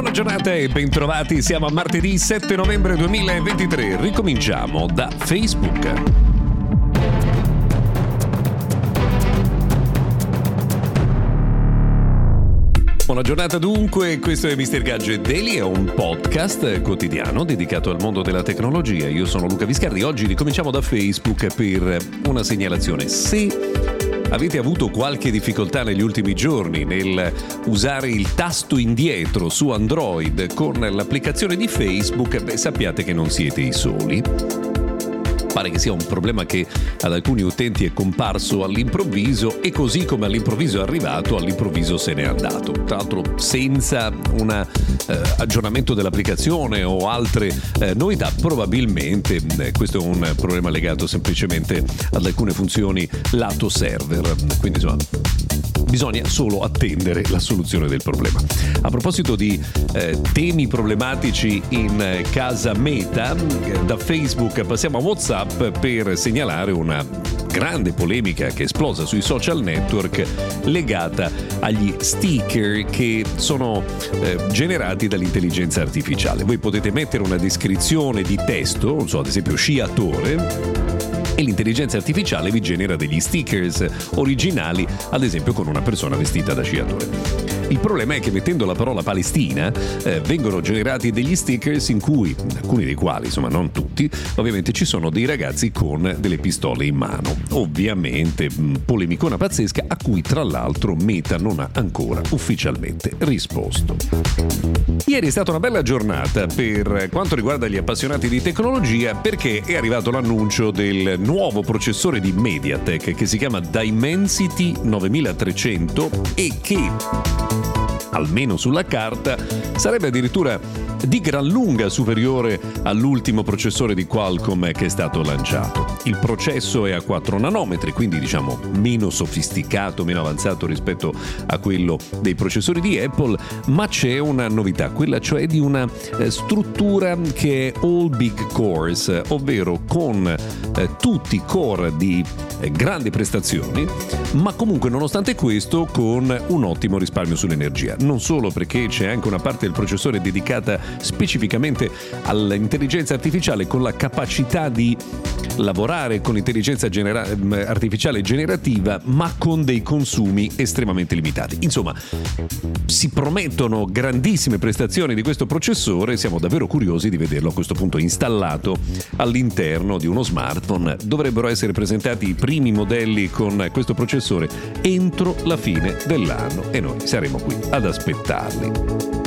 Buona giornata e bentrovati, siamo a martedì 7 novembre 2023, ricominciamo da Facebook. Buona giornata dunque, questo è Mr. Gadget Daily, è un podcast quotidiano dedicato al mondo della tecnologia. Io sono Luca Viscardi, oggi ricominciamo da Facebook per una segnalazione. Se avete avuto qualche difficoltà negli ultimi giorni nel usare il tasto indietro su Android con l'applicazione di Facebook, beh, sappiate che non siete i soli pare che sia un problema che ad alcuni utenti è comparso all'improvviso e così come all'improvviso è arrivato, all'improvviso se n'è andato. Tra l'altro senza un eh, aggiornamento dell'applicazione o altre eh, novità, probabilmente eh, questo è un problema legato semplicemente ad alcune funzioni lato server. Quindi insomma bisogna solo attendere la soluzione del problema. A proposito di eh, temi problematici in casa Meta, da Facebook passiamo a WhatsApp per segnalare una grande polemica che esplosa sui social network legata agli sticker che sono eh, generati dall'intelligenza artificiale. Voi potete mettere una descrizione di testo, non so, ad esempio sciatore, e l'intelligenza artificiale vi genera degli stickers originali, ad esempio con una persona vestita da sciatore. Il problema è che mettendo la parola Palestina eh, vengono generati degli stickers in cui, alcuni dei quali, insomma non tutti, ovviamente ci sono dei ragazzi con delle pistole in mano. Ovviamente polemicona pazzesca a cui tra l'altro Meta non ha ancora ufficialmente risposto. Ieri è stata una bella giornata per quanto riguarda gli appassionati di tecnologia perché è arrivato l'annuncio del nuovo processore di MediaTek che si chiama Dimensity 9300 e che almeno sulla carta, sarebbe addirittura di gran lunga superiore all'ultimo processore di Qualcomm che è stato lanciato. Il processo è a 4 nanometri, quindi diciamo meno sofisticato, meno avanzato rispetto a quello dei processori di Apple, ma c'è una novità, quella cioè di una eh, struttura che è all big cores, ovvero con eh, tutti core di eh, grandi prestazioni, ma comunque nonostante questo con un ottimo risparmio sull'energia. Non solo perché c'è anche una parte del processore dedicata specificamente all'intelligenza artificiale con la capacità di lavorare con l'intelligenza genera- artificiale generativa, ma con dei consumi estremamente limitati. Insomma, si promettono grandissime prestazioni di questo processore, siamo davvero curiosi di vederlo a questo punto installato all'interno di uno smartphone. Dovrebbero essere presentati i primi modelli con questo processore entro la fine dell'anno e noi saremo qui ad aspettarli.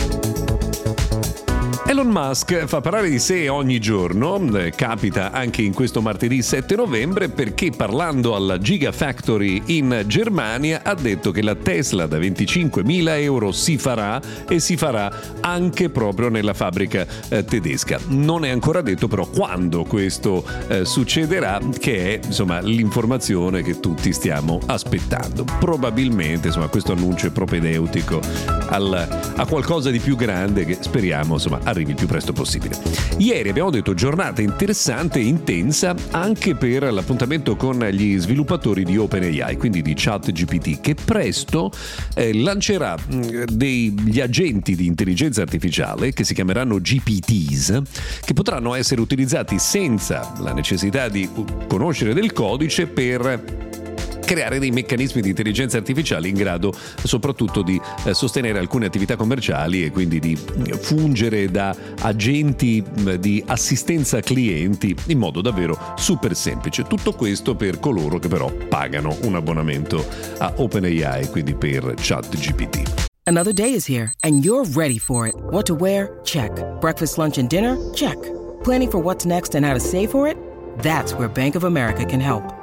Elon Musk fa parlare di sé ogni giorno, eh, capita anche in questo martedì 7 novembre perché parlando alla Gigafactory in Germania ha detto che la Tesla da 25.000 euro si farà e si farà anche proprio nella fabbrica eh, tedesca. Non è ancora detto però quando questo eh, succederà, che è insomma l'informazione che tutti stiamo aspettando. Probabilmente insomma questo annuncio è propedeutico al, a qualcosa di più grande che speriamo insomma arrivi il più presto possibile. Ieri abbiamo detto giornata interessante e intensa anche per l'appuntamento con gli sviluppatori di OpenAI, quindi di ChatGPT, che presto eh, lancerà mm, degli agenti di intelligenza artificiale che si chiameranno GPTs, che potranno essere utilizzati senza la necessità di conoscere del codice per creare dei meccanismi di intelligenza artificiale in grado soprattutto di eh, sostenere alcune attività commerciali e quindi di fungere da agenti di assistenza clienti in modo davvero super semplice. Tutto questo per coloro che però pagano un abbonamento a OpenAI, quindi per ChatGPT. Another day is here and you're ready for it. What to wear? Check. Breakfast, lunch and dinner? Check. Planning for what's next and how to save for it? That's where Bank of America can help.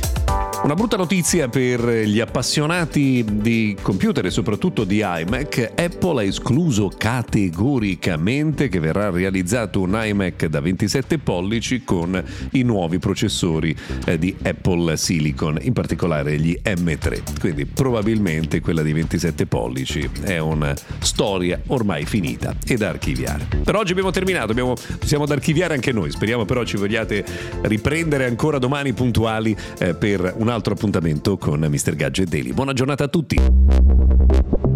Una brutta notizia per gli appassionati di computer e soprattutto di iMac. Apple ha escluso categoricamente che verrà realizzato un iMac da 27 pollici con i nuovi processori eh, di Apple Silicon, in particolare gli M3. Quindi probabilmente quella di 27 pollici è una storia ormai finita e da archiviare. Per oggi abbiamo terminato, abbiamo, siamo da archiviare anche noi. Speriamo però ci vogliate riprendere ancora domani puntuali eh, per una altro appuntamento con Mr. Gadget Daily. Buona giornata a tutti!